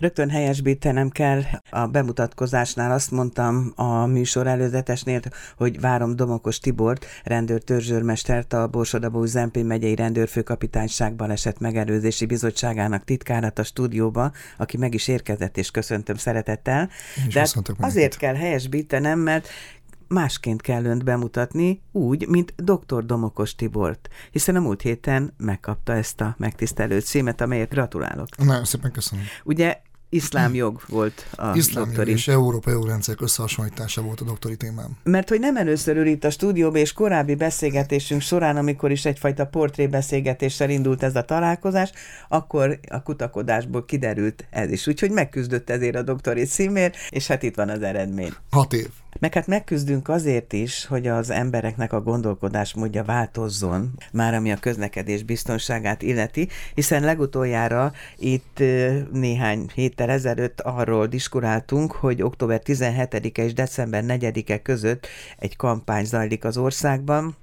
Rögtön helyesbítenem kell, a bemutatkozásnál azt mondtam a műsor előzetesnél, hogy várom Domokos Tibort, rendőr törzsőrmestert, a Borsodabó Zempén megyei rendőrfőkapitányság baleset megelőzési bizottságának titkárat a stúdióba, aki meg is érkezett, és köszöntöm szeretettel. De hát azért kell helyesbítenem, mert másként kell önt bemutatni, úgy, mint dr. Domokos Tibort, hiszen a múlt héten megkapta ezt a megtisztelő címet, amelyet gratulálok. Nagyon szépen köszönöm. Ugye iszlám jog volt a iszlám doktori. Jog és európai jogrendszerek összehasonlítása volt a doktori témám. Mert hogy nem először ül itt a stúdióban, és korábbi beszélgetésünk során, amikor is egyfajta portrébeszélgetéssel indult ez a találkozás, akkor a kutakodásból kiderült ez is. Úgyhogy megküzdött ezért a doktori címért, és hát itt van az eredmény. Hat év. Meg hát megküzdünk azért is, hogy az embereknek a gondolkodásmódja változzon, már ami a közlekedés biztonságát illeti, hiszen legutoljára itt néhány héttel ezelőtt arról diskuráltunk, hogy október 17-e és december 4-e között egy kampány zajlik az országban,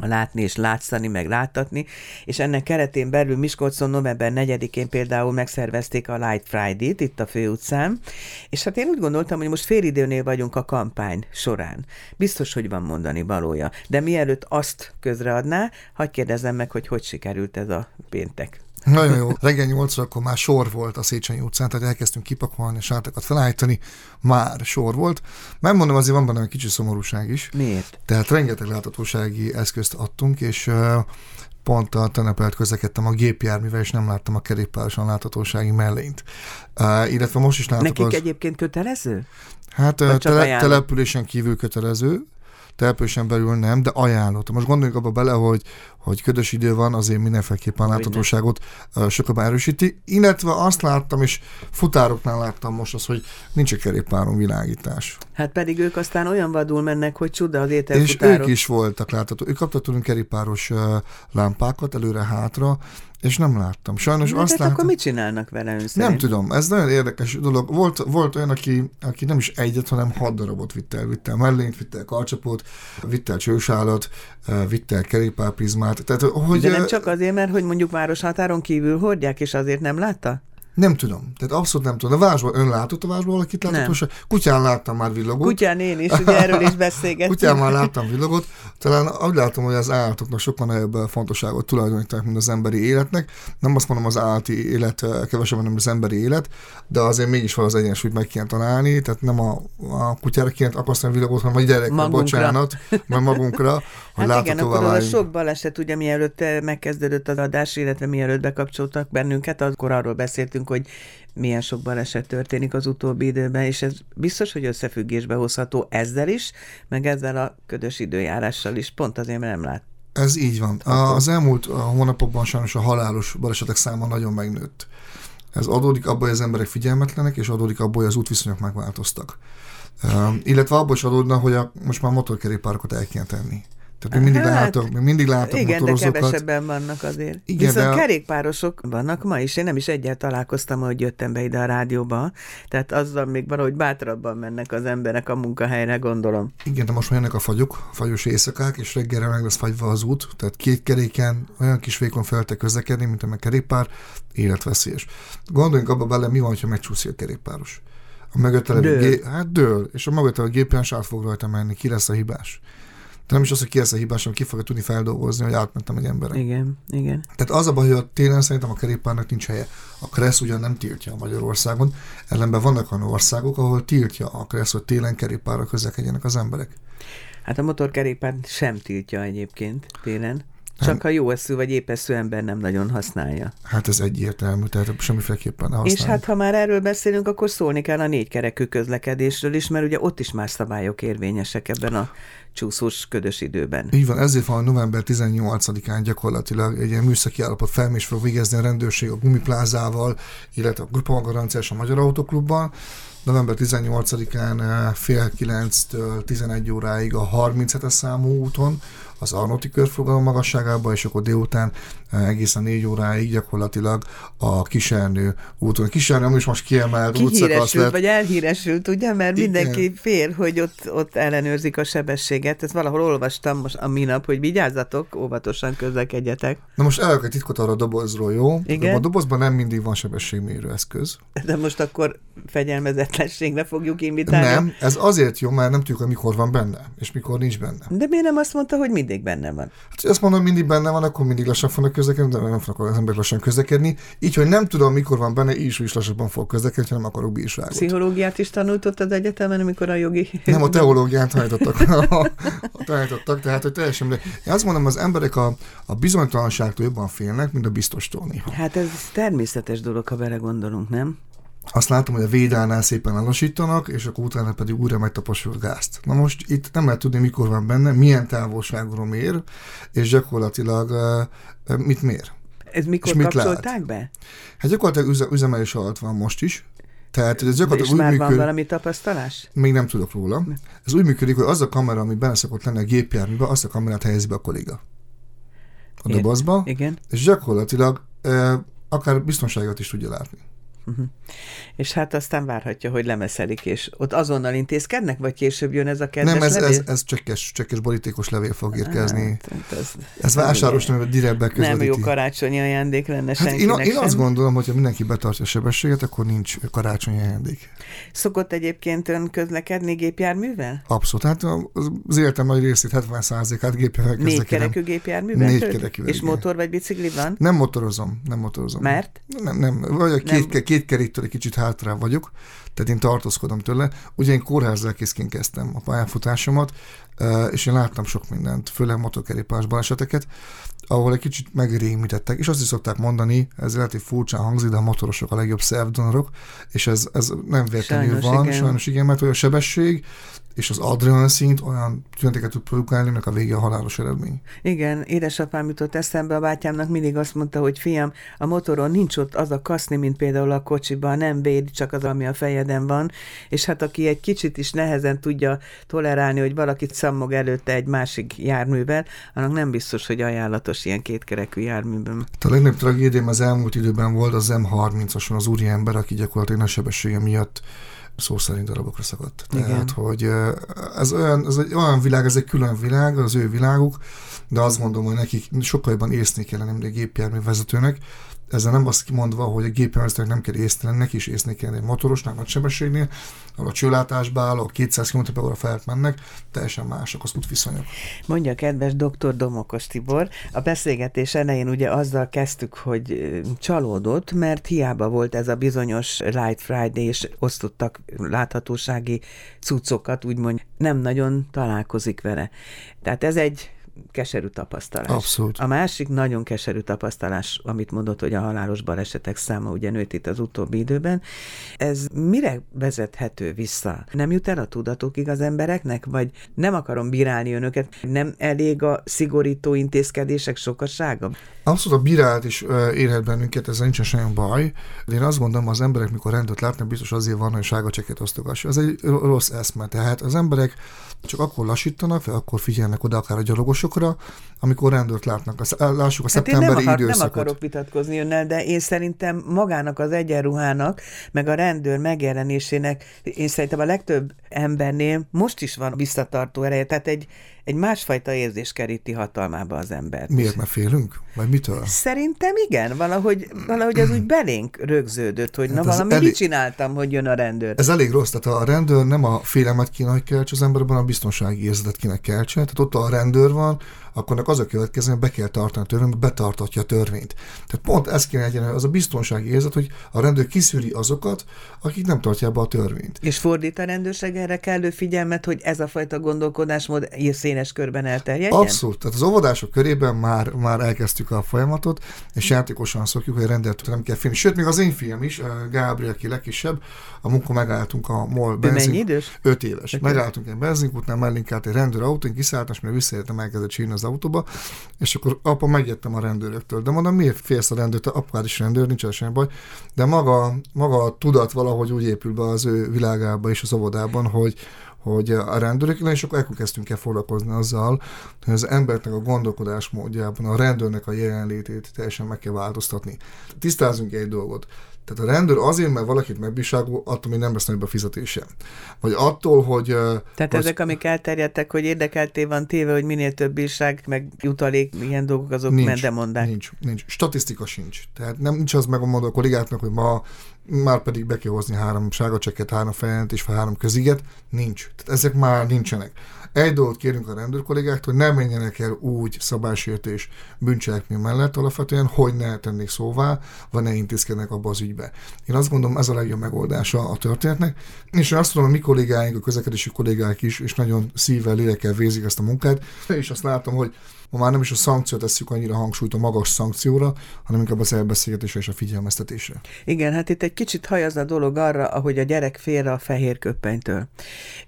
látni és látszani, meg láttatni, és ennek keretén belül Miskolcon november 4-én például megszervezték a Light Friday-t itt a főutcán, és hát én úgy gondoltam, hogy most félidőnél vagyunk a kampány során. Biztos, hogy van mondani valója, de mielőtt azt közreadná, hagyd kérdezzem meg, hogy hogy sikerült ez a péntek. Nagyon jó. Reggel 8 akkor már sor volt a Széchenyi utcán, tehát elkezdtünk kipakolni, sátakat felállítani, már sor volt. Megmondom, azért van benne egy kicsi szomorúság is. Miért? Tehát rengeteg láthatósági eszközt adtunk, és pont a tenepelt közlekedtem a gépjárművel, és nem láttam a kerékpárosan láthatósági mellényt. Uh, illetve most is látok Nekik az... egyébként kötelező? Hát tele, településen kívül kötelező, településen belül nem, de ajánlott. Most gondoljunk abba bele, hogy, hogy ködös idő van, azért mindenféleképpen a láthatóságot sokkal erősíti. Illetve azt láttam, és futároknál láttam most az, hogy nincs a kerékpáron világítás. Hát pedig ők aztán olyan vadul mennek, hogy csuda az És ők is voltak látható. Ők kaptak tőlünk kerékpáros lámpákat előre-hátra, és nem láttam. Sajnos Na, azt hát láttam. akkor mit csinálnak vele ön Nem tudom, ez nagyon érdekes dolog. Volt, volt olyan, aki, aki nem is egyet, hanem hat darabot vitt el. Vitt el mellényt, vitt el karcsapot, vitt el csősálat, vitt el kerékpárprizmát. Tehát, hogy, De nem csak azért, mert hogy mondjuk város határon kívül hordják, és azért nem látta? Nem tudom. Tehát abszolút nem tudom. A vásban, ön látott a vásban valakit látott? Most kutyán láttam már villagot. Kutyán én is, ugye erről is beszélgettünk. kutyán már láttam villagot. Talán úgy látom, hogy az állatoknak sokkal nagyobb fontosságot tulajdonítanak, mint az emberi életnek. Nem azt mondom, az állati élet kevesebb, hanem az emberi élet, de azért mégis van az egyensúlyt meg kéne találni, tehát nem a, a kutyára kéne akasztani villagot, hanem a gyerekre, magunkra. bocsánat, majd magunkra, hogy hát igen, akkor a sok baleset, ugye mielőtt megkezdődött az adás, illetve mielőtt bekapcsoltak bennünket, akkor arról beszéltünk, beszéltünk, hogy milyen sok baleset történik az utóbbi időben, és ez biztos, hogy összefüggésbe hozható ezzel is, meg ezzel a ködös időjárással is, pont azért, mert nem lát. Ez így van. Az elmúlt hónapokban sajnos a halálos balesetek száma nagyon megnőtt. Ez adódik abból, hogy az emberek figyelmetlenek, és adódik abból, hogy az útviszonyok megváltoztak. Uh, illetve abból is adódna, hogy a, most már motorkerékpárokat el kéne tenni. Tehát még mindig hát, látok, még mindig látok Igen, motorozókat. de kevesebben vannak azért. Igen, Viszont de... kerékpárosok vannak ma is. Én nem is egyet találkoztam, hogy jöttem be ide a rádióba. Tehát azzal még valahogy bátrabban mennek az emberek a munkahelyre, gondolom. Igen, de most már jönnek a fagyok, fagyos éjszakák, és reggelre meg lesz fagyva az út. Tehát két keréken olyan kis vékon feltek közlekedni, mint a kerékpár, életveszélyes. Gondoljunk abba bele, mi van, ha megcsúszik a kerékpáros. A mögötte levő gép, hát dől, és a mögötte a gépen át fog rajta menni, ki lesz a hibás. De nem is az, hogy ki lesz a hibás, hanem ki fogja tudni feldolgozni, hogy átmentem egy emberek. Igen, igen. Tehát az a baj, hogy a télen szerintem a kerékpárnak nincs helye. A Kressz ugyan nem tiltja a Magyarországon, ellenben vannak olyan országok, ahol tiltja a Kressz, hogy télen kerékpárra közlekedjenek az emberek. Hát a motorkerékpár sem tiltja egyébként télen. Csak ha jó eszű vagy épeszű ember nem nagyon használja. Hát ez egyértelmű, tehát semmiféleképpen ne És hát ha már erről beszélünk, akkor szólni kell a négykerekű közlekedésről is, mert ugye ott is más szabályok érvényesek ebben a csúszós, ködös időben. Így van, ezért van november 18-án gyakorlatilag egy ilyen műszaki állapot felmés fog végezni a rendőrség a gumiplázával, illetve a grupamagaranciás a Magyar Autoklubban, november 18-án fél 9-től 11 óráig a 37-es számú úton, az Arnóti körforgalom magasságába, és akkor délután eh, egészen négy óráig gyakorlatilag a Kisernő úton. A Kisernő is most kiemelt útszakasz lett. vagy elhíresült, ugye, mert Igen. mindenki fél, hogy ott, ott ellenőrzik a sebességet. Ezt valahol olvastam most a minap, hogy vigyázzatok, óvatosan közlekedjetek. Na most el egy titkot arra a dobozról, jó? Igen? A dobozban nem mindig van sebességmérő eszköz. De most akkor fegyelmezetlenségre fogjuk invitálni. Nem, ez azért jó, mert nem tudjuk, hogy mikor van benne, és mikor nincs benne. De miért nem azt mondta, hogy mindig benne van. Hát, ha azt mondom, mindig benne van, akkor mindig lassan fognak közlekedni, de nem fognak az emberek lassan közlekedni. Így, hogy nem tudom, mikor van benne, így is lassabban fog közlekedni, ha nem akarok bírságot. Pszichológiát is tanultott az egyetemen, amikor a jogi... Nem, a teológiát tanítottak. tanítottak, tehát, hogy teljesen... De én azt mondom, az emberek a, a bizonytalanságtól jobban félnek, mint a biztostól néha. Hát ez természetes dolog, ha belegondolunk, nem? Azt látom, hogy a védánál szépen lassítanak, és akkor utána pedig újra megtaposol a gázt. Na most itt nem lehet tudni, mikor van benne, milyen távolságról mér, és gyakorlatilag uh, mit mér. Ez mikor és mit kapcsolták lát. be? Hát gyakorlatilag üze, üzemelés alatt van most is. Tehát ez gyakorlatilag és úgy már működik, van valami tapasztalás? Még nem tudok róla. Ez úgy működik, hogy az a kamera, ami benne szokott lenni a gépjárműben, azt a kamerát helyezi be a kolléga. A dobozba. Igen. És gyakorlatilag uh, akár biztonságot is tudja látni. Uh-huh. És hát aztán várhatja, hogy lemeszelik, és ott azonnal intézkednek, vagy később jön ez a kedves Nem, ez, levél? ez, ez csekkes, csekkes borítékos levél fog érkezni. Hát, hát ez, ez vásáros nem, direkt Nem jó karácsonyi ajándék lenne hát én, én azt gondolom, hogy ha mindenki betartja a sebességet, akkor nincs karácsonyi ajándék. Szokott egyébként ön közlekedni gépjárművel? Abszolút. Hát az életem nagy részét, 70%-át gépjárművel közlekedem. Négy kerekű gépjárművel? Négy kerekű. És motor vagy bicikli van? Nem motorozom, nem motorozom. Mert? Nem, nem. Vagy a két, két keréktől egy kicsit hátra vagyok, tehát én tartózkodom tőle. Ugye én kórházlelkészként kezdtem a pályafutásomat, és én láttam sok mindent, főleg motorkerékpáros baleseteket, ahol egy kicsit megrémítettek, és azt is szokták mondani, ez lehet, hogy furcsán hangzik, de a motorosok a legjobb szervdonorok, és ez, ez nem véletlenül sajnos van, igen. sajnos igen, mert olyan sebesség, és az adrenalin szint olyan tüneteket tud produkálni, meg a vége a halálos eredmény. Igen, édesapám jutott eszembe, a bátyámnak mindig azt mondta, hogy fiam, a motoron nincs ott az a kaszni, mint például a kocsiban, nem véd, csak az, ami a fejeden van, és hát aki egy kicsit is nehezen tudja tolerálni, hogy valakit szammog előtte egy másik járművel, annak nem biztos, hogy ajánlatos ilyen kétkerekű járműben. A legnagyobb tragédiám az elmúlt időben volt az M30-ason az úriember, aki gyakorlatilag a sebessége miatt szó szerint darabokra szakadt. Igen. Tehát, hogy ez, olyan, ez egy olyan világ, ez egy külön világ, az ő világuk, de azt gondolom, hogy nekik sokkal jobban észnék kellene, mint egy gépjármű vezetőnek, ezzel nem azt kimondva, hogy a gépjárművezetőnek nem kell észtelen, neki is észnék kell egy motorosnak nagy sebességnél, ahol a csőlátásba áll, a 200 km h felett mennek, teljesen mások az útviszonyok. Mondja kedves dr. Domokos Tibor, a beszélgetés elején ugye azzal kezdtük, hogy csalódott, mert hiába volt ez a bizonyos Light Friday, és osztottak láthatósági cuccokat, úgymond nem nagyon találkozik vele. Tehát ez egy keserű tapasztalás. Abszolút. A másik nagyon keserű tapasztalás, amit mondott, hogy a halálos balesetek száma ugye nőtt itt az utóbbi időben. Ez mire vezethető vissza? Nem jut el a tudatukig az embereknek, vagy nem akarom bírálni önöket, nem elég a szigorító intézkedések sokasága? Abszolút a bírálat is érhet bennünket, ez nincs semmi baj. De én azt gondolom, az emberek, mikor rendőrt látnak, biztos azért van, hogy sárga cseket osztogassa. Ez egy rossz eszme. Tehát az emberek csak akkor lassítanak, vagy akkor figyelnek oda akár a gyalogosokra, amikor rendőrt látnak. Lássuk a hát szeptemberi én nem, akar, időszakot. nem akarok vitatkozni önnel, de én szerintem magának az egyenruhának, meg a rendőr megjelenésének, én szerintem a legtöbb embernél most is van visszatartó ereje. Tehát egy, egy másfajta érzés keríti hatalmába az embert. Miért, mert félünk? Vagy mitől? Szerintem igen, valahogy, valahogy az úgy belénk rögződött, hogy hát na valami elég, mit csináltam, hogy jön a rendőr. Ez elég rossz, tehát a rendőr nem a félelmet kéne, hogy kelts az emberben, a biztonsági érzetet kéne keltse. Tehát ott a rendőr van, akkor az a következő, be kell tartani a törvényt, betartatja a törvényt. Tehát pont ez kéne legyen az a biztonsági érzet, hogy a rendőr kiszűri azokat, akik nem tartják be a törvényt. És fordít a rendőrség erre kellő figyelmet, hogy ez a fajta gondolkodásmód széles körben elterjedjen? Abszolút. Tehát az óvodások körében már, már elkezdtük a folyamatot, és játékosan szokjuk, hogy rendelt nem kell félni. Sőt, még az én fiam is, Gábriel, aki legkisebb, a munka megálltunk a MOL benzin. mennyi idős? Öt éves. Okay. Megálltunk egy benzinkútnál, mellénk állt egy rendőr én kiszálltam, és mert visszaértem, elkezdett sírni az autóba, és akkor apa megjettem a rendőröktől. De mondom, miért félsz a rendőrtől? Apukád is rendőr, nincs semmi baj. De maga, maga a tudat valahogy úgy épül be az ő világába és az óvodában, hogy, hogy a rendőrök, és akkor ekkor kezdtünk el foglalkozni azzal, hogy az embernek a gondolkodás módjában a rendőrnek a jelenlétét teljesen meg kell változtatni. Tisztázunk egy dolgot. Tehát a rendőr azért, mert valakit megbíságol, attól még nem lesz nagyobb a fizetése. Vagy attól, hogy... Tehát az... ezek, amik elterjedtek, hogy érdekelté van téve, hogy minél több bírság, meg jutalék, ilyen dolgok, azok nincs, mendemondák. Nincs, nincs. Statisztika sincs. Tehát nem nincs az megmondva a kollégáknak, hogy ma már pedig be kell hozni három sárgacseket, három feljelentést, három köziget. Nincs. Tehát ezek már nincsenek. Egy dolgot kérünk a rendőrkollégáktól, hogy ne menjenek el úgy szabálysértés bűncselekmény mellett alapvetően, hogy ne tennék szóvá, vagy ne intézkednek abba az ügybe. Én azt gondolom, ez a legjobb megoldása a történetnek, és én azt tudom, hogy mi kollégáink, a közlekedési kollégák is, és nagyon szívvel, lélekkel végzik ezt a munkát, és azt látom, hogy ma már nem is a szankciót tesszük annyira hangsúlyt a magas szankcióra, hanem inkább az elbeszélgetésre és a figyelmeztetésre. Igen, hát itt egy kicsit hajaz a dolog arra, ahogy a gyerek félre a fehér köpenytől.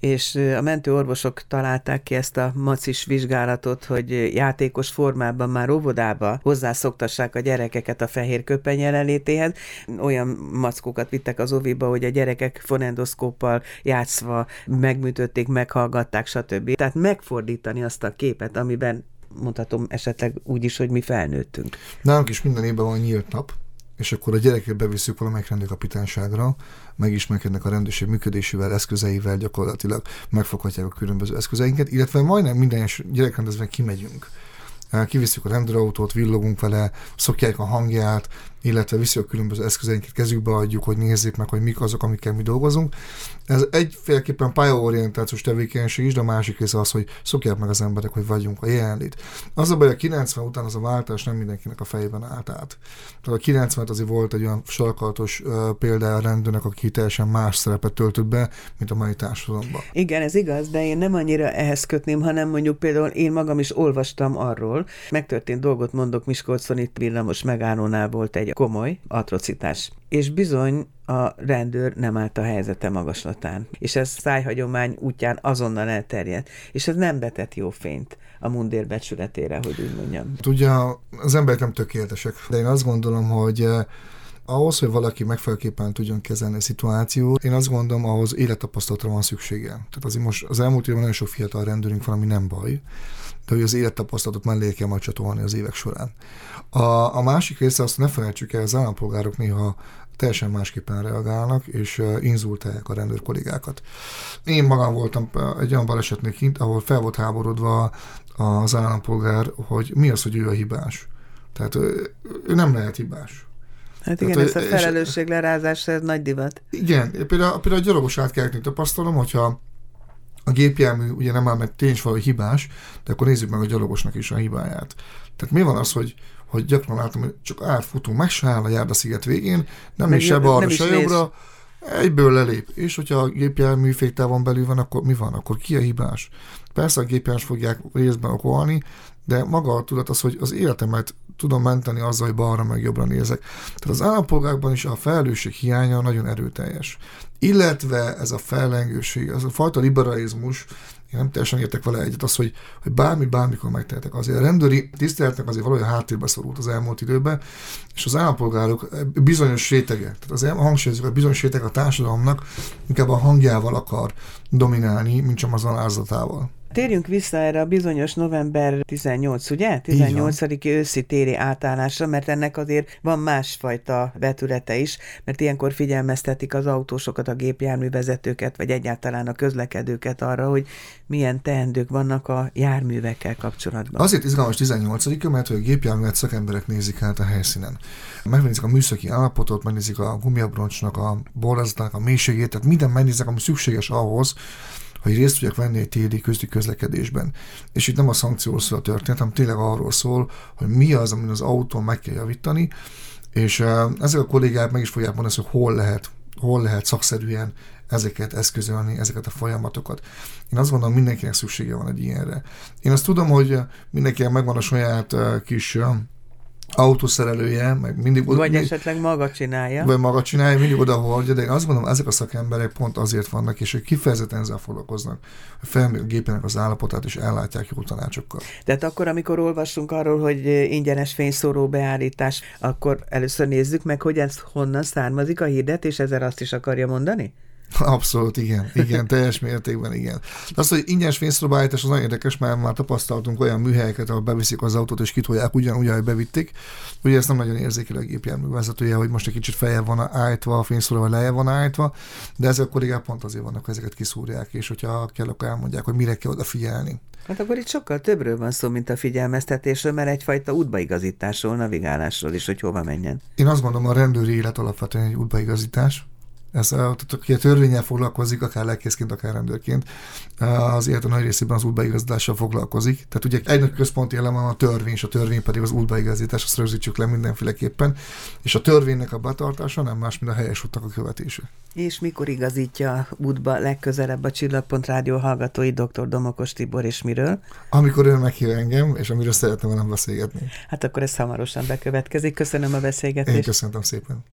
És a mentőorvosok találták ki ezt a macis vizsgálatot, hogy játékos formában már óvodába hozzászoktassák a gyerekeket a fehér köpeny jelenlétéhez. Olyan mackókat vittek az oviba, hogy a gyerekek fonendoszkóppal játszva megműtötték, meghallgatták, stb. Tehát megfordítani azt a képet, amiben mondhatom esetleg úgy is, hogy mi felnőttünk. Nálunk is minden évben van nyílt nap, és akkor a gyerekek bevisszük valamelyik rendőrkapitányságra, megismerkednek a rendőrség működésével, eszközeivel, gyakorlatilag megfoghatják a különböző eszközeinket, illetve majdnem minden gyerekrendezben kimegyünk kivisszük a rendőrautót, villogunk vele, szokják a hangját, illetve viszi a különböző eszközeinket kezükbe adjuk, hogy nézzék meg, hogy mik azok, amikkel mi dolgozunk. Ez egyféleképpen pályaorientációs tevékenység is, de a másik része az, hogy szokják meg az emberek, hogy vagyunk a jelenlét. Az a baj, a 90 után az a váltás nem mindenkinek a fejében állt át. Tehát a 90 azért volt egy olyan sarkalatos uh, példája a rendőrnek, aki teljesen más szerepet töltött be, mint a mai társadalomban. Igen, ez igaz, de én nem annyira ehhez kötném, hanem mondjuk például én magam is olvastam arról, megtörtént dolgot mondok, Miskolcon itt villamos megállónál volt egy komoly atrocitás. És bizony a rendőr nem állt a helyzete magaslatán. És ez szájhagyomány útján azonnal elterjedt. És ez nem betett jó fényt a mundér becsületére, hogy úgy mondjam. Tudja, az emberek nem tökéletesek, de én azt gondolom, hogy ahhoz, hogy valaki megfelelőképpen tudjon kezelni a szituációt, én azt gondolom, ahhoz élettapasztalatra van szüksége. Tehát azért most az elmúlt évben nagyon sok fiatal rendőrünk van, ami nem baj, de hogy az élettapasztalatot mellé kell majd csatolni az évek során. A, a másik része azt ne felejtsük el, az állampolgárok néha teljesen másképpen reagálnak, és inzultálják a rendőr kollégákat. Én magam voltam egy olyan balesetnél kint, ahol fel volt háborodva az állampolgár, hogy mi az, hogy ő a hibás. Tehát ő, nem lehet hibás. Hát igen, Tehát, ez a felelősséglerázás, ez nagy divat. Igen, például, például a gyalogos átkeleknél tapasztalom, hogyha a gépjármű ugye nem áll meg tényleg valami hibás, de akkor nézzük meg a gyalogosnak is a hibáját. Tehát mi van az, hogy, hogy gyakran látom, hogy csak átfutunk, meg se áll a járdasziget végén, nem is se balra, se jobbra, egyből lelép. És hogyha a gépjármű féktávon belül van, akkor mi van? Akkor ki a hibás? Persze a gépjárműs fogják részben okolni, de maga a tudat az, hogy az életemet tudom menteni azzal, hogy balra meg jobbra nézek. Tehát az állampolgárban is a felelősség hiánya nagyon erőteljes. Illetve ez a fellengőség, ez a fajta liberalizmus, én nem teljesen értek vele egyet, az, hogy, hogy bármi, bármikor megtehetek. Azért a rendőri tiszteletnek azért valahogy háttérbe szorult az elmúlt időben, és az állampolgárok bizonyos rétege, tehát az hangsúlyozunk, hogy bizonyos réteg a társadalomnak inkább a hangjával akar dominálni, mint sem az alázatával. Térjünk vissza erre a bizonyos november 18, ugye? 18. őszi téri átállásra, mert ennek azért van másfajta vetülete is, mert ilyenkor figyelmeztetik az autósokat, a gépjárművezetőket, vagy egyáltalán a közlekedőket arra, hogy milyen teendők vannak a járművekkel kapcsolatban. Azért izgalmas 18 mert hogy a gépjárművet szakemberek nézik át a helyszínen. Megnézik a műszaki állapotot, megnézik a gumiabroncsnak, a borrazatnak a mélységét, tehát minden megnézik, ami szükséges ahhoz, hogy részt tudjak venni egy téli közti közlekedésben. És itt nem a szankcióról szól a történet, hanem tényleg arról szól, hogy mi az, amin az autón meg kell javítani, és ezek a kollégák meg is fogják mondani, hogy hol lehet hol lehet szakszerűen ezeket eszközölni, ezeket a folyamatokat. Én azt gondolom, mindenkinek szüksége van egy ilyenre. Én azt tudom, hogy mindenkinek megvan a saját kis autószerelője, meg mindig oda... Vagy mindig, esetleg maga csinálja. Vagy maga csinálja, mindig oda hordja, de én azt gondolom, ezek a szakemberek pont azért vannak, és hogy kifejezetten ezzel foglalkoznak, hogy felmérik gépének az állapotát, és ellátják jó tanácsokkal. Tehát akkor, amikor olvasunk arról, hogy ingyenes fényszóró beállítás, akkor először nézzük meg, hogy ez honnan származik a hirdetés, ezzel azt is akarja mondani? Abszolút, igen, igen, teljes mértékben, igen. De az, hogy ingyenes fényszorobállítás az nagyon érdekes, mert már tapasztaltunk olyan műhelyeket, ahol beviszik az autót és kitolják ugyanúgy, ahogy bevitték. Ugye ezt nem nagyon érzékel a gépjármű vezetője, hogy most egy kicsit feje van állítva, a fényszóró vagy leje van állítva, de ezek a kollégák pont azért vannak, hogy ezeket kiszúrják, és hogyha kell, akkor elmondják, hogy mire kell odafigyelni. Hát akkor itt sokkal többről van szó, mint a figyelmeztetésről, mert egyfajta útbaigazításról, navigálásról is, hogy hova menjen. Én azt gondolom, a rendőri élet alapvetően egy útbaigazítás, ez, tehát aki a törvényel foglalkozik, akár lelkészként, akár rendőrként, az élete nagy részében az útbeigazítással foglalkozik. Tehát ugye egy nagy központi elem a törvény, és a törvény pedig az útbeigazítás, azt rögzítsük le mindenféleképpen, és a törvénynek a betartása nem más, mint a helyes utak a követése. És mikor igazítja útba legközelebb a Csillagpont Rádió hallgatói dr. Domokos Tibor, és miről? Amikor ő meghív engem, és amiről szeretném velem beszélgetni. Hát akkor ez hamarosan bekövetkezik. Köszönöm a beszélgetést. Én köszönöm szépen.